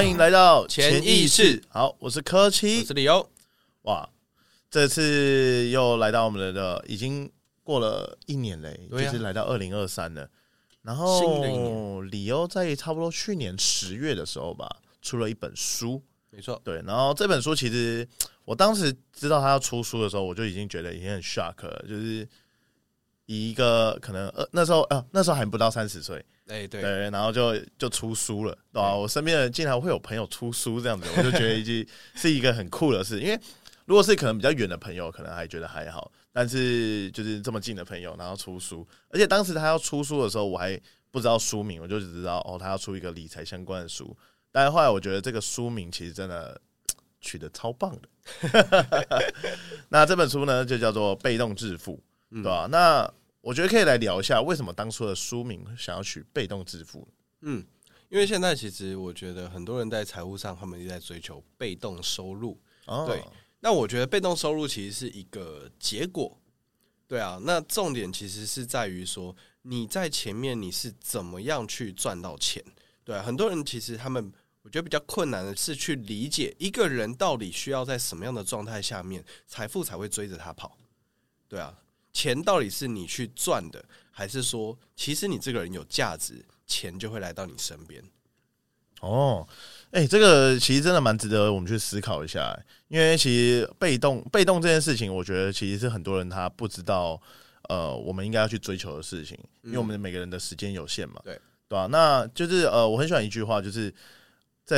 欢迎来到潜意识。好，我是柯我七。是李欧，哇，这次又来到我们的，已经过了一年嘞，就是来到二零二三了。然后李欧在差不多去年十月的时候吧，出了一本书。没错，对，然后这本书其实我当时知道他要出书的时候，我就已经觉得已经很 shock 了，就是以一个可能呃那时候呃那时候还不到三十岁，哎，对，对，然后就就出书了，对吧、我身边的人竟然会有朋友出书这样子，我就觉得已经是一个很酷的事。因为如果是可能比较远的朋友，可能还觉得还好，但是就是这么近的朋友，然后出书，而且当时他要出书的时候，我还不知道书名，我就只知道哦，他要出一个理财相关的书。但是后来我觉得这个书名其实真的取得超棒的。那这本书呢，就叫做《被动致富》，对吧、那我觉得可以来聊一下，为什么当初的书名想要取“被动致富”？嗯，因为现在其实我觉得很多人在财务上，他们一直在追求被动收入。哦，对那我觉得被动收入其实是一个结果，对啊。那重点其实是在于说你在前面你是怎么样去赚到钱，对啊。很多人其实他们我觉得比较困难的是去理解一个人到底需要在什么样的状态下面，财富才会追着他跑，对啊。钱到底是你去赚的，还是说其实你这个人有价值，钱就会来到你身边？哦，哎、这个其实真的蛮值得我们去思考一下，因为其实被动被动这件事情，我觉得其实是很多人他不知道，呃，我们应该要去追求的事情，因为我们每个人的时间有限嘛，对。对吧、那就是呃，我很喜欢一句话，就是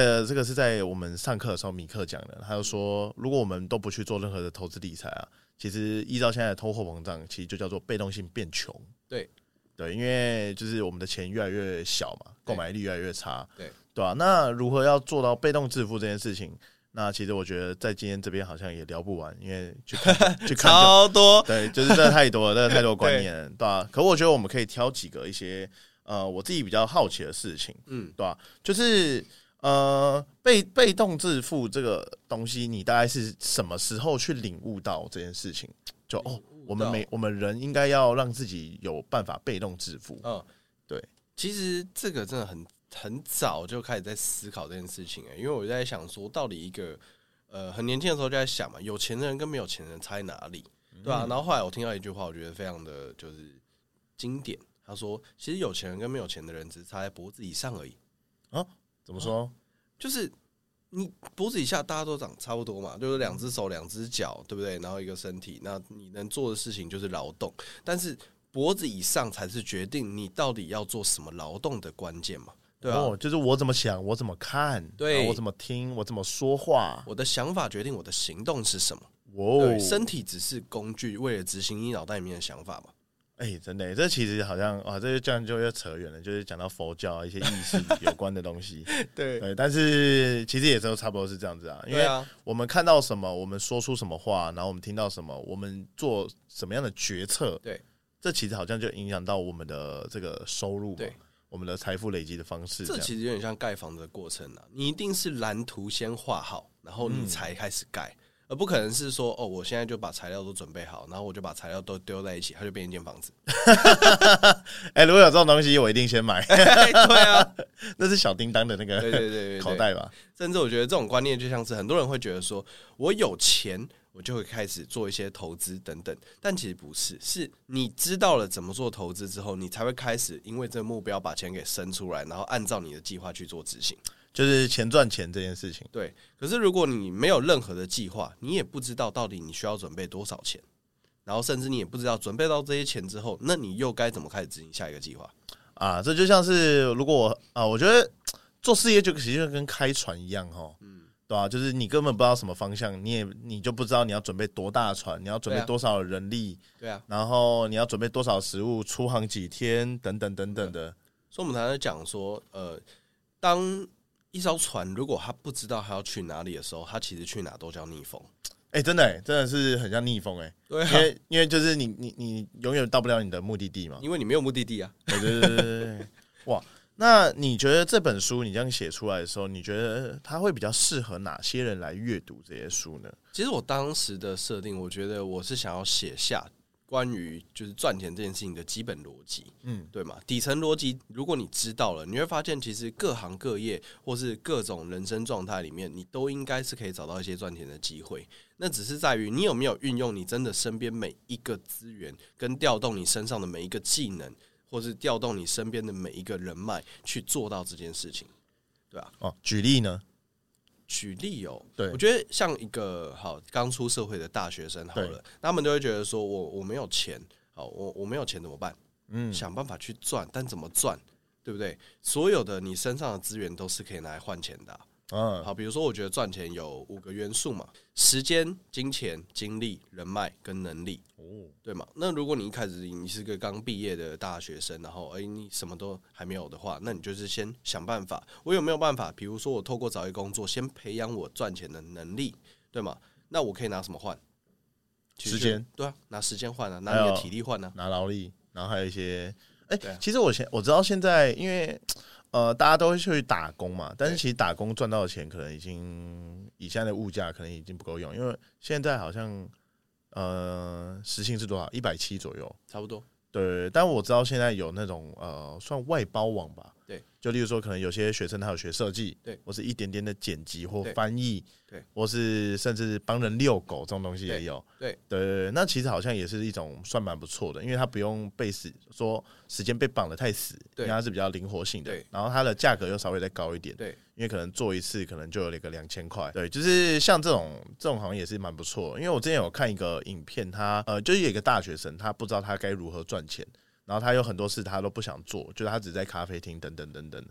在这个是在我们上课的时候米克讲的，他就说，如果我们都不去做任何的投资理财啊，其实依照现在的通货膨胀，其实就叫做被动性变穷。对。对，因为就是我们的钱越来越小嘛，购买力越来越差，对。对吧、那如何要做到被动致富这件事情？那其实我觉得在今天这边好像也聊不完，因为去看 去看就超多，对，就是这太多了，这太多 观念了，对吧、可我觉得我们可以挑几个一些呃我自己比较好奇的事情，嗯，对吧、就是呃被被动致富这个东西，你大概是什么时候去领悟到这件事情？就哦，我们每我们人应该要让自己有办法被动致富。嗯，对。其实这个真的很很早就开始在思考这件事情哎、因为我在想说，到底一个呃很年轻的时候就在想嘛，有钱的人跟没有钱的人差在哪里，对吧、然后后来我听到一句话，我觉得非常的就是经典，他说，其实有钱人跟没有钱的人只是差在脖子以上而已，怎么说？就是。你脖子以下大家都长差不多嘛，就是两只手、两只脚，对不对？然后一个身体，那你能做的事情就是劳动，但是脖子以上才是决定你到底要做什么劳动的关键嘛，对啊。哦，就是我怎么想，我怎么看，对我怎么听，我怎么说话。我的想法决定我的行动是什么。哇哦对，，身体只是工具，为了执行你脑袋里面的想法嘛。哎、真的耶，这其实好像啊，这就这样就要扯远了，就是讲到佛教啊一些意识有关的东西。对对，但是其实也都差不多是这样子啊，因为啊，我们看到什么，我们说出什么话，然后我们听到什么，我们做什么样的决策，对，这其实好像就影响到我们的这个收入嘛，对我们的财富累积的方式。这其实有点像盖房子的过程啊。你一定是蓝图先画好，然后嗯你才开始盖，而不可能是说哦，我现在就把材料都准备好，然后我就把材料都丢在一起，它就变一间房子。哎、如果有这种东西，我一定先买。对啊，那是小叮当的那对对个对对，口袋吧？甚至我觉得这种观念就像是很多人会觉得说，我有钱，我就会开始做一些投资等等，但其实不是，是你知道了怎么做投资之后，你才会开始因为这个目标把钱给生出来，然后按照你的计划去做执行。就是钱赚钱这件事情。对，可是如果你没有任何的计划，你也不知道到底你需要准备多少钱，然后甚至你也不知道准备到这些钱之后，那你又该怎么开始执行下一个计划？啊，这就像是如果我啊，我觉得做事业就其实就跟开船一样哈，嗯，对吧、就是你根本不知道什么方向，你也你就不知道你要准备多大船，你要准备多少人力，对啊，然后你要准备多少食物，出航几天，等等等等的。所以我们常常讲说，呃，当一艘船如果他不知道他要去哪里的时候，他其实去哪都叫逆风。哎、真的、欸，真的是很像逆风哎、对因为因为就是你你你永远到不了你的目的地嘛。因为你没有目的地啊。对对对对对对。哇，那你觉得这本书你这样写出来的时候，你觉得它会比较适合哪些人来阅读这些书呢？其实我当时的设定，我觉得我是想要写下关于就是赚钱这件事情的基本逻辑，嗯，对吗？底层逻辑，如果你知道了，你会发现其实各行各业或是各种人生状态里面，你都应该是可以找到一些赚钱的机会。那只是在于你有没有运用你真的身边每一个资源，跟调动你身上的每一个技能，或是调动你身边的每一个人脉去做到这件事情，对吧、哦，举例呢？举例哦，对我觉得像一个好刚出社会的大学生好了，他们都会觉得说我我没有钱，好我我没有钱怎么办？嗯，想办法去赚，但怎么赚，对不对？所有的你身上的资源都是可以拿来换钱的啊、嗯，好，比如说，我觉得赚钱有五个元素嘛：时间、金钱、精力、人脉跟能力，哦，对嘛？那如果你一开始你是个刚毕业的大学生，然后诶你什么都还没有的话，那你就是先想办法，我有没有办法？比如说，我透过找一个工作，先培养我赚钱的能力，对吗？那我可以拿什么换？时间，对啊，拿时间换啊，拿你的体力换啊，拿劳力，然后还有一些，哎、其实我现我知道现在，因为呃，大家都会去打工嘛，但是其实打工赚到的钱可能已经以现在的物价可能已经不够用，因为现在好像呃时薪是多少？一百七左右。差不多。对，但我知道现在有那种呃，算外包网吧，对，就例如说，可能有些学生他有学设计，对，或是一点点的剪辑或翻译，对，或是甚至帮人遛狗这种东西也有，对。对对对，那其实好像也是一种算蛮不错的，因为它不用被死说时间被绑得太死，对。因为它是比较灵活性的对，然后它的价格又稍微再高一点，对，因为可能做一次可能就有那个两千块，对，就是像这种这种好像也是蛮不错的，因为我之前有看一个影片，他呃就是有一个大学生，他不知道他该如何赚钱，然后他有很多事他都不想做，就是他只在咖啡厅等等等等，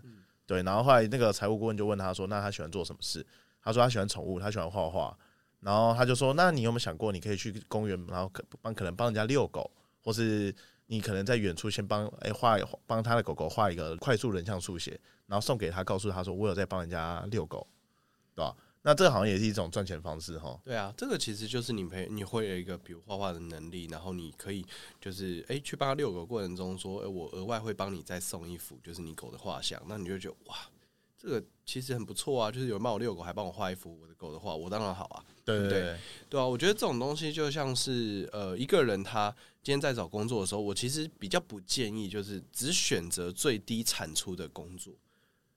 对，然后后来那个财务顾问就问他说，那他喜欢做什么事？他说他喜欢宠物，他喜欢画画，然后他就说，那你有没有想过，你可以去公园，然后可帮可能帮人家遛狗，或是你可能在远处先帮哎画帮他的狗狗画一个快速人像速写，然后送给他，告诉他说我有在帮人家遛狗，对吧？那这好像也是一种赚钱方式哈。对啊，这个其实就是你培你会有一个比如画画的能力，然后你可以就是诶去帮他遛狗过程中说，诶我额外会帮你再送一幅就是你狗的画像，那你就觉得哇，这个其实很不错啊，就是有人帮我遛狗，还帮我画一幅我的狗的画，我当然好啊，对对对对，对啊，我觉得这种东西就像是呃一个人他今天在找工作的时候，我其实比较不建议就是只选择最低产出的工作。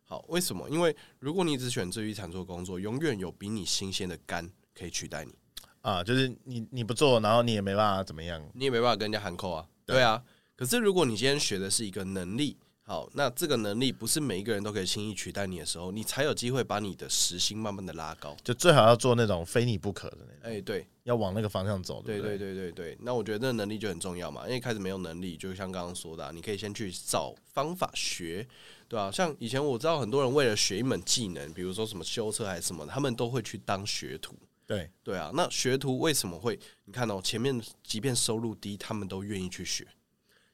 好，为什么？因为如果你只选这一产出的工作，永远有比你新鲜的肝可以取代你。啊，就是你你不做，然后你也没办法怎么样。你也没办法跟人家喊扣啊，对对啊。可是如果你今天学的是一个能力，好，那这个能力不是每一个人都可以轻易取代你的时候，你才有机会把你的时薪慢慢的拉高。就最好要做那种非你不可的那种，哎、对，要往那个方向走，对对对？对对对，那我觉得这个能力就很重要嘛，因为开始没有能力，就像刚刚说的啊、你可以先去找方法学，对啊，像以前我知道很多人为了学一门技能，比如说什么修车还是什么，他们都会去当学徒。对对啊，那学徒为什么会？你看哦，前面即便收入低，他们都愿意去学，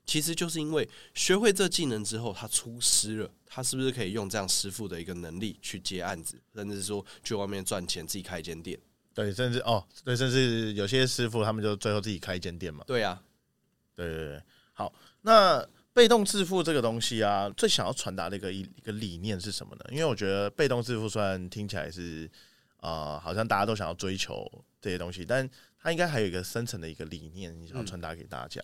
其实就是因为学会这技能之后，他出师了，他是不是可以用这样师傅的一个能力去接案子，甚至说去外面赚钱，自己开一间店？对，甚至哦，对，甚至有些师傅他们就最后自己开一间店嘛。对啊，对对对，好，那被动致富这个东西啊，最想要传达的一个一一个理念是什么呢？因为我觉得被动致富虽然听起来是啊、呃好像大家都想要追求这些东西，但它应该还有一个深层的一个理念，你想要传达给大家。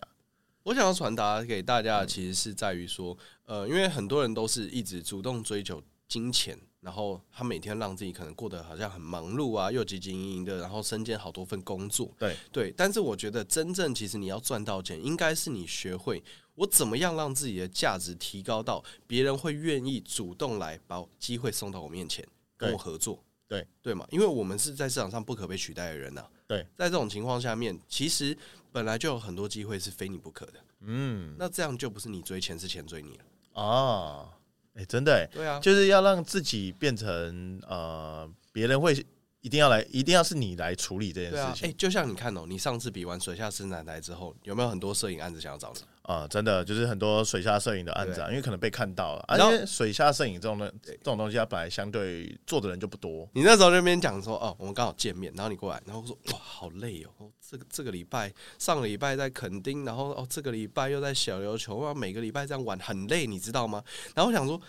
我想要传达给大家的其实是在于说，呃，因为很多人都是一直主动追求金钱，然后他每天让自己可能过得好像很忙碌啊，又汲汲营营的，然后身兼好多份工作。对对，但是我觉得真正其实你要赚到钱，应该是你学会我怎么样让自己的价值提高到别人会愿意主动来把机会送到我面前，跟我合作。对对嘛，因为我们是在市场上不可被取代的人呐、对，在这种情况下面，其实本来就有很多机会是非你不可的。嗯那这样就不是你追钱，是钱追你了。啊，哎、真的欸，对啊，就是要让自己变成呃，别人会一定要来，一定要是你来处理这件事，情哎、就像你看哦、你上次比完水下伸展台之后，有没有很多摄影案子想要找你？啊、真的就是很多水下摄影的案子啊，因为可能被看到了，而然后且水下摄影这种的这种东西，它本来相对做的人就不多。你那时候那边讲说，哦，我们刚好见面，然后你过来，然后我说，哇，好累哦，哦这个这个礼拜上个礼拜在垦丁，然后哦这个礼拜又在小琉球，哇，每个礼拜这样玩很累，你知道吗？然后我想说，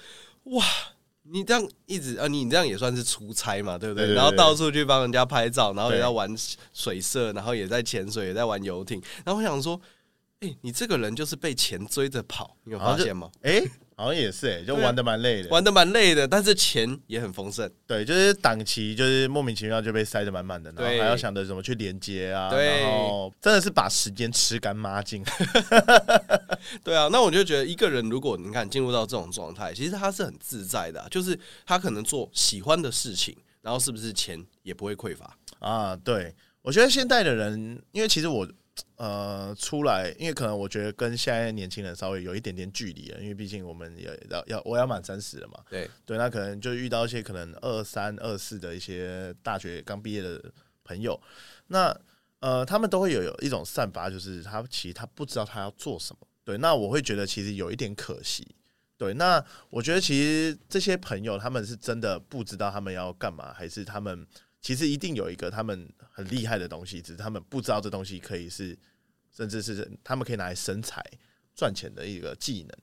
哇。你这样一直啊，你这样也算是出差嘛，对不对？对对对然后到处去帮人家拍照，然后也对在玩水色，然后也在潜水，也在玩游艇。然后我想说，哎、你这个人就是被钱追着跑，你有发现吗？哎、好像也是哎、就玩的蛮累的。玩的蛮累的，但是钱也很丰盛。对，就是档期就是莫名其妙就被塞得满满的，然后对还要想着怎么去连接啊，对然后真的是把时间吃干抹净。对啊，那我就觉得一个人如果你看进入到这种状态，其实他是很自在的啊、就是他可能做喜欢的事情，然后是不是钱也不会匮乏？啊，对，我觉得现代的人，因为其实我呃出来，因为可能我觉得跟现在年轻人稍微有一点点距离了，因为毕竟我们也要要我要满三十了嘛，对对，那可能就遇到一些可能二三二四的一些大学刚毕业的朋友，那呃他们都会有有一种散发，就是他其实他不知道他要做什么，对，那我会觉得其实有一点可惜。对，那我觉得其实这些朋友他们是真的不知道他们要干嘛，还是他们其实一定有一个他们很厉害的东西，只是他们不知道这东西可以是，甚至是他们可以拿来生财赚钱的一个技能。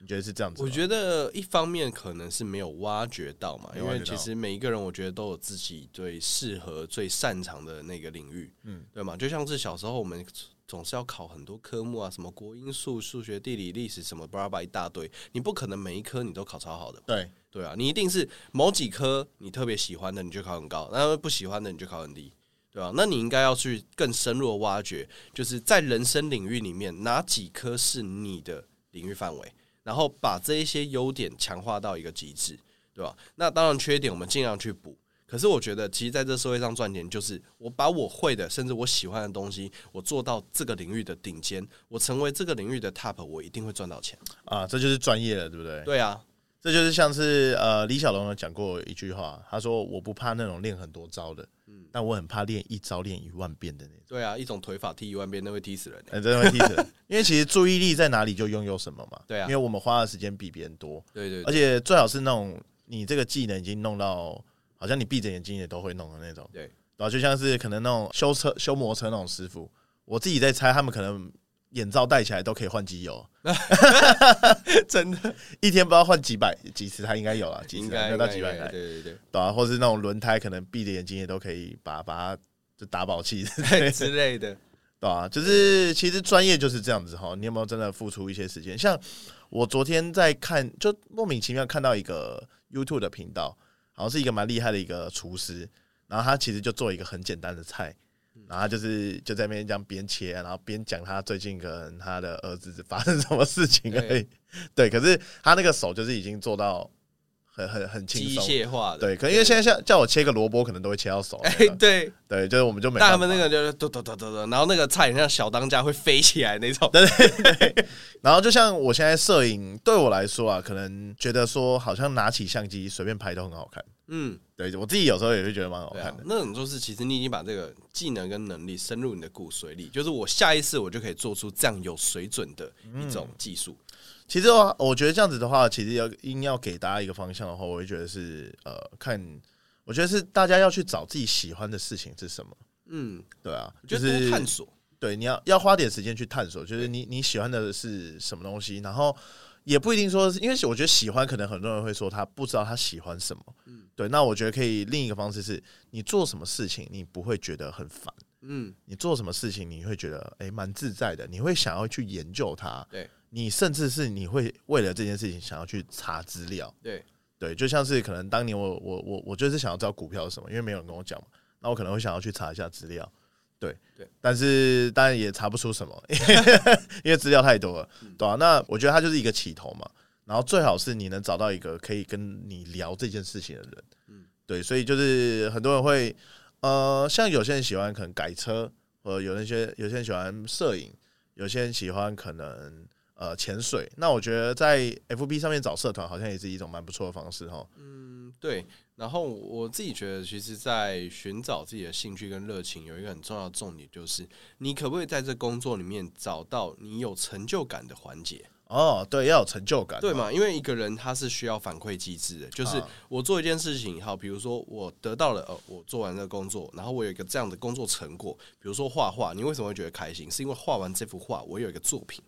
你觉得是这样子吗？我觉得一方面可能是没有挖掘到嘛，因为其实每一个人我觉得都有自己最适合、最擅长的那个领域，嗯嗯，对嘛？就像是小时候我们总是要考很多科目啊，什么国英数、数学、地理、历史什么巴拉巴拉一大堆，你不可能每一科你都考超好的，对，对啊，你一定是某几科你特别喜欢的，你就考很高；那不喜欢的你就考很低，对吧、那你应该要去更深入的挖掘，就是在人生领域里面哪几科是你的领域范围，然后把这一些优点强化到一个极致，对吧？那当然缺点我们尽量去补。可是我觉得，其实在这社会上赚钱，就是我把我会的，甚至我喜欢的东西，我做到这个领域的顶尖，我成为这个领域的 top，我一定会赚到钱。啊，这就是专业了，对不对？对啊，这就是像是呃，李小龙有讲过一句话，他说：“我不怕那种练很多招的，嗯但我很怕练一招练一万遍的那种，对啊，一种腿法踢一万遍，那会踢死人、真的会踢死人。因为其实注意力在哪里就拥有什么嘛。对啊因为我们花的时间比别人多，对对而且最好是那种你这个技能已经弄到，好像你闭着眼睛也都会弄的那种。对，然后就像是可能那种修车、修摩托车那种师傅，我自己在猜，他们可能眼罩戴起来都可以换机油，真的。一天不知道换几百几次，他应该有啊，几次啊应该没有到几百台，应该对对对。对啊，或是那种轮胎，可能闭着眼睛也都可以把把它就打宝气，对 之类的，对啊，就是其实专业就是这样子哈。你有没有真的付出一些时间？像我昨天在看，就莫名其妙看到一个 YouTube 的频道，好像是一个蛮厉害的一个厨师，然后他其实就做一个很简单的菜，然后他就是就在那边这样边切，然后边讲他最近跟他的儿子发生什么事情而已。对，可是他那个手就是已经做到很很很轻机松。械化的，对，可能因为现在像叫我切个萝卜，可能都会切到手哎个。对，对，就是我们就没但办法。他们那个就是嘟嘟嘟嘟嘟，然后那个菜很像小当家会飞起来那种，对 然后就像我现在摄影，对我来说啊，可能觉得说好像拿起相机随便拍都很好看。嗯，对我自己有时候也会觉得蛮好对啊看的，。那种就是其实你已经把这个技能跟能力深入你的骨髓里，就是我下一次我就可以做出这样有水准的一种技术，其实的话，我觉得这样子的话，其实要硬要给大家一个方向的话，我会觉得是呃，看，我觉得是大家要去找自己喜欢的事情是什么。嗯，对啊，就是探索，对，你要要花点时间去探索，就是你你喜欢的是什么东西，然后也不一定说是，因为我觉得喜欢，可能很多人会说他不知道他喜欢什么。嗯。对，那我觉得可以另一个方式是，你做什么事情你不会觉得很烦，嗯，你做什么事情你会觉得诶蛮自在的，你会想要去研究它，对你甚至是你会为了这件事情想要去查资料。对，对，就像是可能当年我我我我就是想要知道股票是什么，因为没有人跟我讲嘛，那我可能会想要去查一下资料，对对，但是当然也查不出什么，因为资料太多了，对啊，那我觉得它就是一个起头嘛，然后最好是你能找到一个可以跟你聊这件事情的人，嗯对，所以就是很多人会呃，像有些人喜欢可能改车，或者有那些有些人喜欢摄影，有些人喜欢可能。呃，潜水，那我觉得在 FB 上面找社团好像也是一种蛮不错的方式哈。嗯，对。然后我自己觉得，其实，在寻找自己的兴趣跟热情，有一个很重要的重点，就是你可不可以在这工作里面找到你有成就感的环节。哦，对，要有成就感，对？嘛？因为一个人他是需要反馈机制的，就是啊我做一件事情，好，比如说我得到了，呃，我做完这个工作，然后我有一个这样的工作成果，比如说画画，你为什么会觉得开心？是因为画完这幅画，我有一个作品。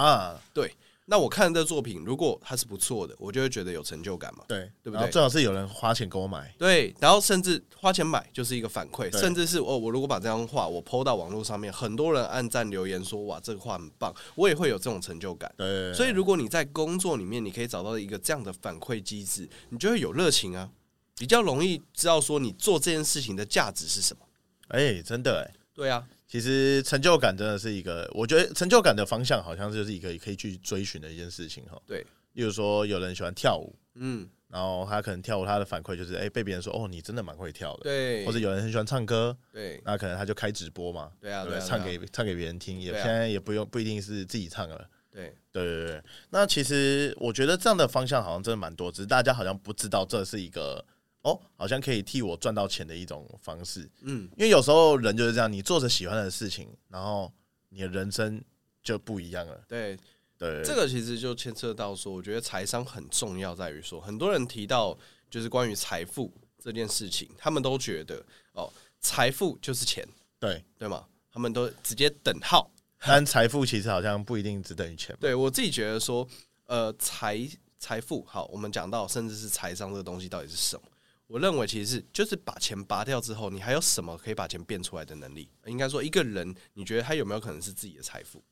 啊，对那我看这作品，如果它是不错的，我就会觉得有成就感嘛。对对不对最好是有人花钱给我买，对，然后甚至花钱买就是一个反馈，甚至是哦，我如果把这张画我 PO 到网络上面，很多人按赞留言说哇这个画很棒，我也会有这种成就感。对，所以如果你在工作里面，你可以找到一个这样的反馈机制，你就会有热情啊，比较容易知道说你做这件事情的价值是什么。哎、真的哎、对啊，其实成就感真的是一个，我觉得成就感的方向好像就是一个可以去追寻的一件事情哈。对，例如说有人喜欢跳舞，嗯，然后他可能跳舞，他的反馈就是哎、被别人说哦你真的蛮会跳的，对，或者有人很喜欢唱歌，对，那可能他就开直播嘛，对啊，对唱给唱给别人听，也现在也不用不一定是自己唱了。对。对对对，那其实我觉得这样的方向好像真的蛮多，只是大家好像不知道这是一个哦，好像可以替我赚到钱的一种方式。嗯，因为有时候人就是这样，你做着喜欢的事情，然后你的人生就不一样了。对，对，这个其实就牵涉到说，我觉得财商很重要，在于说，很多人提到就是关于财富这件事情，他们都觉得哦，财富就是钱，对，对吗？他们都直接等号。但财富其实好像不一定只等于钱。对我自己觉得说，呃，财财富好，我们讲到甚至是财商这个东西到底是什么？我认为其实是就是把钱拔掉之后，你还有什么可以把钱变出来的能力？应该说，一个人你觉得他有没有可能是自己的财富？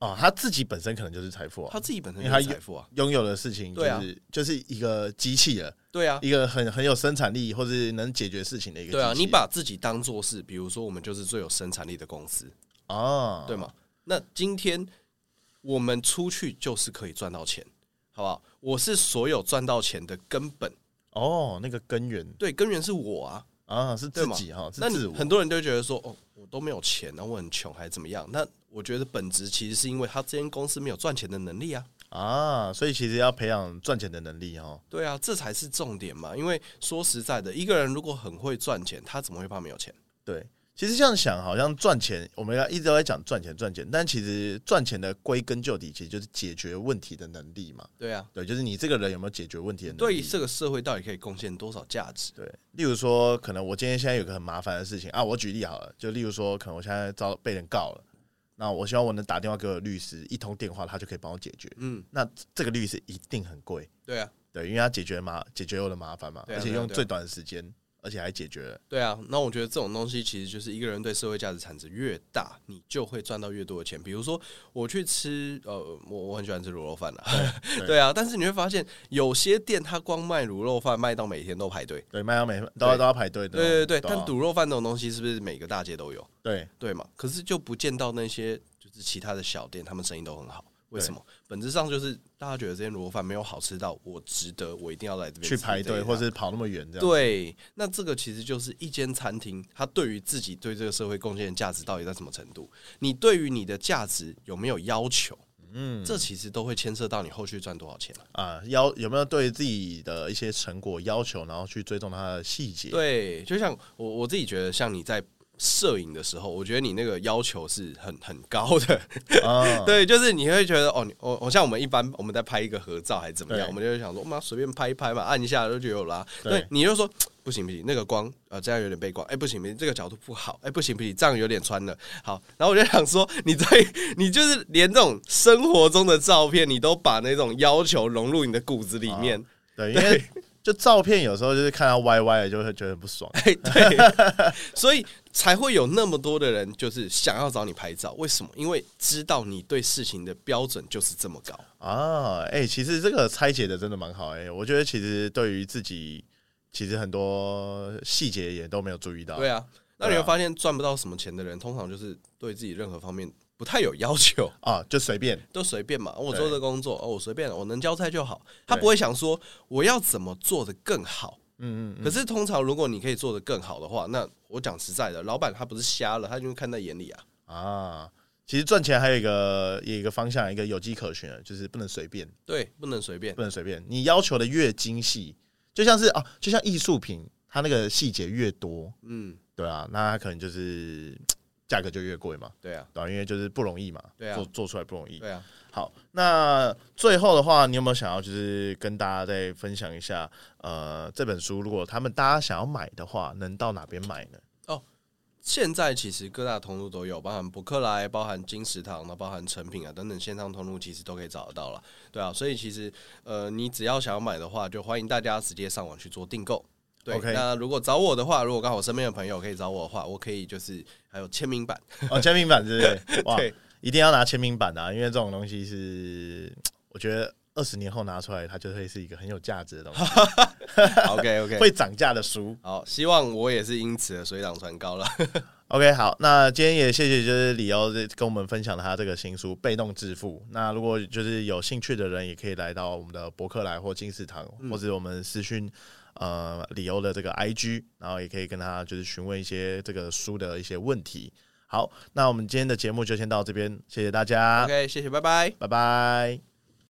哦，他自己本身可能就是财富啊，他自己本身就是财富啊，拥有的事情就是就是一个机器了，对啊，一个很很有生产力或是能解决事情的一个。对啊，你把自己当做是，比如说我们就是最有生产力的公司，啊，对吗？那今天我们出去就是可以赚到钱，好不好？我是所有赚到钱的根本，哦，那个根源对，根源是我啊。啊，是自己哈，是那自我。你很多人就觉得说，哦，我都没有钱，然后我很穷，还是怎么样？那我觉得本质其实是因为他这间公司没有赚钱的能力啊。啊，所以其实要培养赚钱的能力哦。对啊，这才是重点嘛。因为说实在的，一个人如果很会赚钱，他怎么会怕没有钱？对，其实这样想，好像赚钱，我们要一直都在讲赚钱赚钱，但其实赚钱的归根究底，其实就是解决问题的能力嘛。对啊，对，就是你这个人有没有解决问题的能力。对这个社会到底可以贡献多少价值？对，例如说，可能我今天现在有个很麻烦的事情啊，我举例好了，就例如说，可能我现在遭被人告了，那我希望我能打电话给我律师，一通电话他就可以帮我解决。嗯，那这个律师一定很贵，对啊，对，因为他解决麻解决我的麻烦嘛，而且用最短的时间，而且还解决了。对啊。那我觉得这种东西其实就是一个人对社会价值产值越大，你就会赚到越多的钱。比如说我去吃，呃，我我很喜欢吃卤肉饭啊，对 对啊。但是你会发现，有些店它光卖卤肉饭卖到每天都排队。对，卖到每都要都要排队的。对对对，但啊卤肉饭这种东西是不是每个大街都有？对对嘛？可是就不见到那些就是其他的小店，他们生意都很好。为什么？本质上就是大家觉得这间卤肉饭没有好吃到我值得，我一定要来这边去排队，或是跑那么远这样。对。那这个其实就是一间餐厅，它对于自己对这个社会贡献的价值到底在什么程度？你对于你的价值有没有要求？嗯，这其实都会牵涉到你后续赚多少钱啊。啊，要有没有对自己的一些成果要求，然后去追踪它的细节？对，就像我我自己觉得，像你在摄影的时候，我觉得你那个要求是很很高的。啊，对，就是你会觉得哦，你我我像我们一般我们在拍一个合照还是怎么样，我们就会想说，我们随便拍一拍嘛，按一下就觉得有啦。对对，你就说不行不行，那个光呃这样有点背光，哎不行不行，这个角度不好，哎不行不行，这样有点穿了。好，然后我就想说，你在 你就是连这种生活中的照片，你都把那种要求融入你的骨子里面。对，因为就照片有时候就是看到歪歪的，就会觉得很不爽。对 对，所以才会有那么多的人就是想要找你拍照。为什么？因为知道你对事情的标准就是这么高。啊，哎、其实这个拆解的真的蛮好哎、我觉得其实对于自己，其实很多细节也都没有注意到。对啊，那你会发现赚不到什么钱的人，通常就是对自己任何方面不太有要求，啊，就随便都随便嘛。我做这工作，哦，我随便，我能交差就好。他不会想说我要怎么做的更好。嗯嗯嗯，可是通常如果你可以做的更好的话，那我讲实在的，老板他不是瞎了，他就会看在眼里啊。啊，其实赚钱还有一个有一个方向，一个有迹可循的，就是不能随便，对，不能随便不。能随便。你要求的越精细，就像是啊，就像艺术品，它那个细节越多，嗯，对啊，那它可能就是价格就越贵嘛，对啊，对啊，因为就是不容易嘛，对啊做做出来不容易。对啊。好，那最后的话，你有没有想要就是跟大家再分享一下？呃，这本书如果他们大家想要买的话，能到哪边买呢？哦现在其实各大通路都有，包含博客来、包含金石堂、那包含成品啊等等线上通路，其实都可以找得到了。对啊，所以其实呃，你只要想要买的话，就欢迎大家直接上网去做订购。对 OK 那如果找我的话，如果刚好身边的朋友可以找我的话，我可以就是还有签名版。哦，签名版是不是？哇，对，一定要拿签名版啊，因为这种东西是我觉得二十年后拿出来，它就会是一个很有价值的东西，OK OK，会涨价的书。好，希望我也是因此而水涨船高了。OK，好，那今天也谢谢就是李欧跟我们分享了他这个新书《被动致富》。那如果就是有兴趣的人，也可以来到我们的博客来或金石堂，或者我们私讯呃李欧的这个 IG，然后也可以跟他就是询问一些这个书的一些问题。好，那我们今天的节目就先到这边，谢谢大家，OK，谢谢，拜拜。拜拜。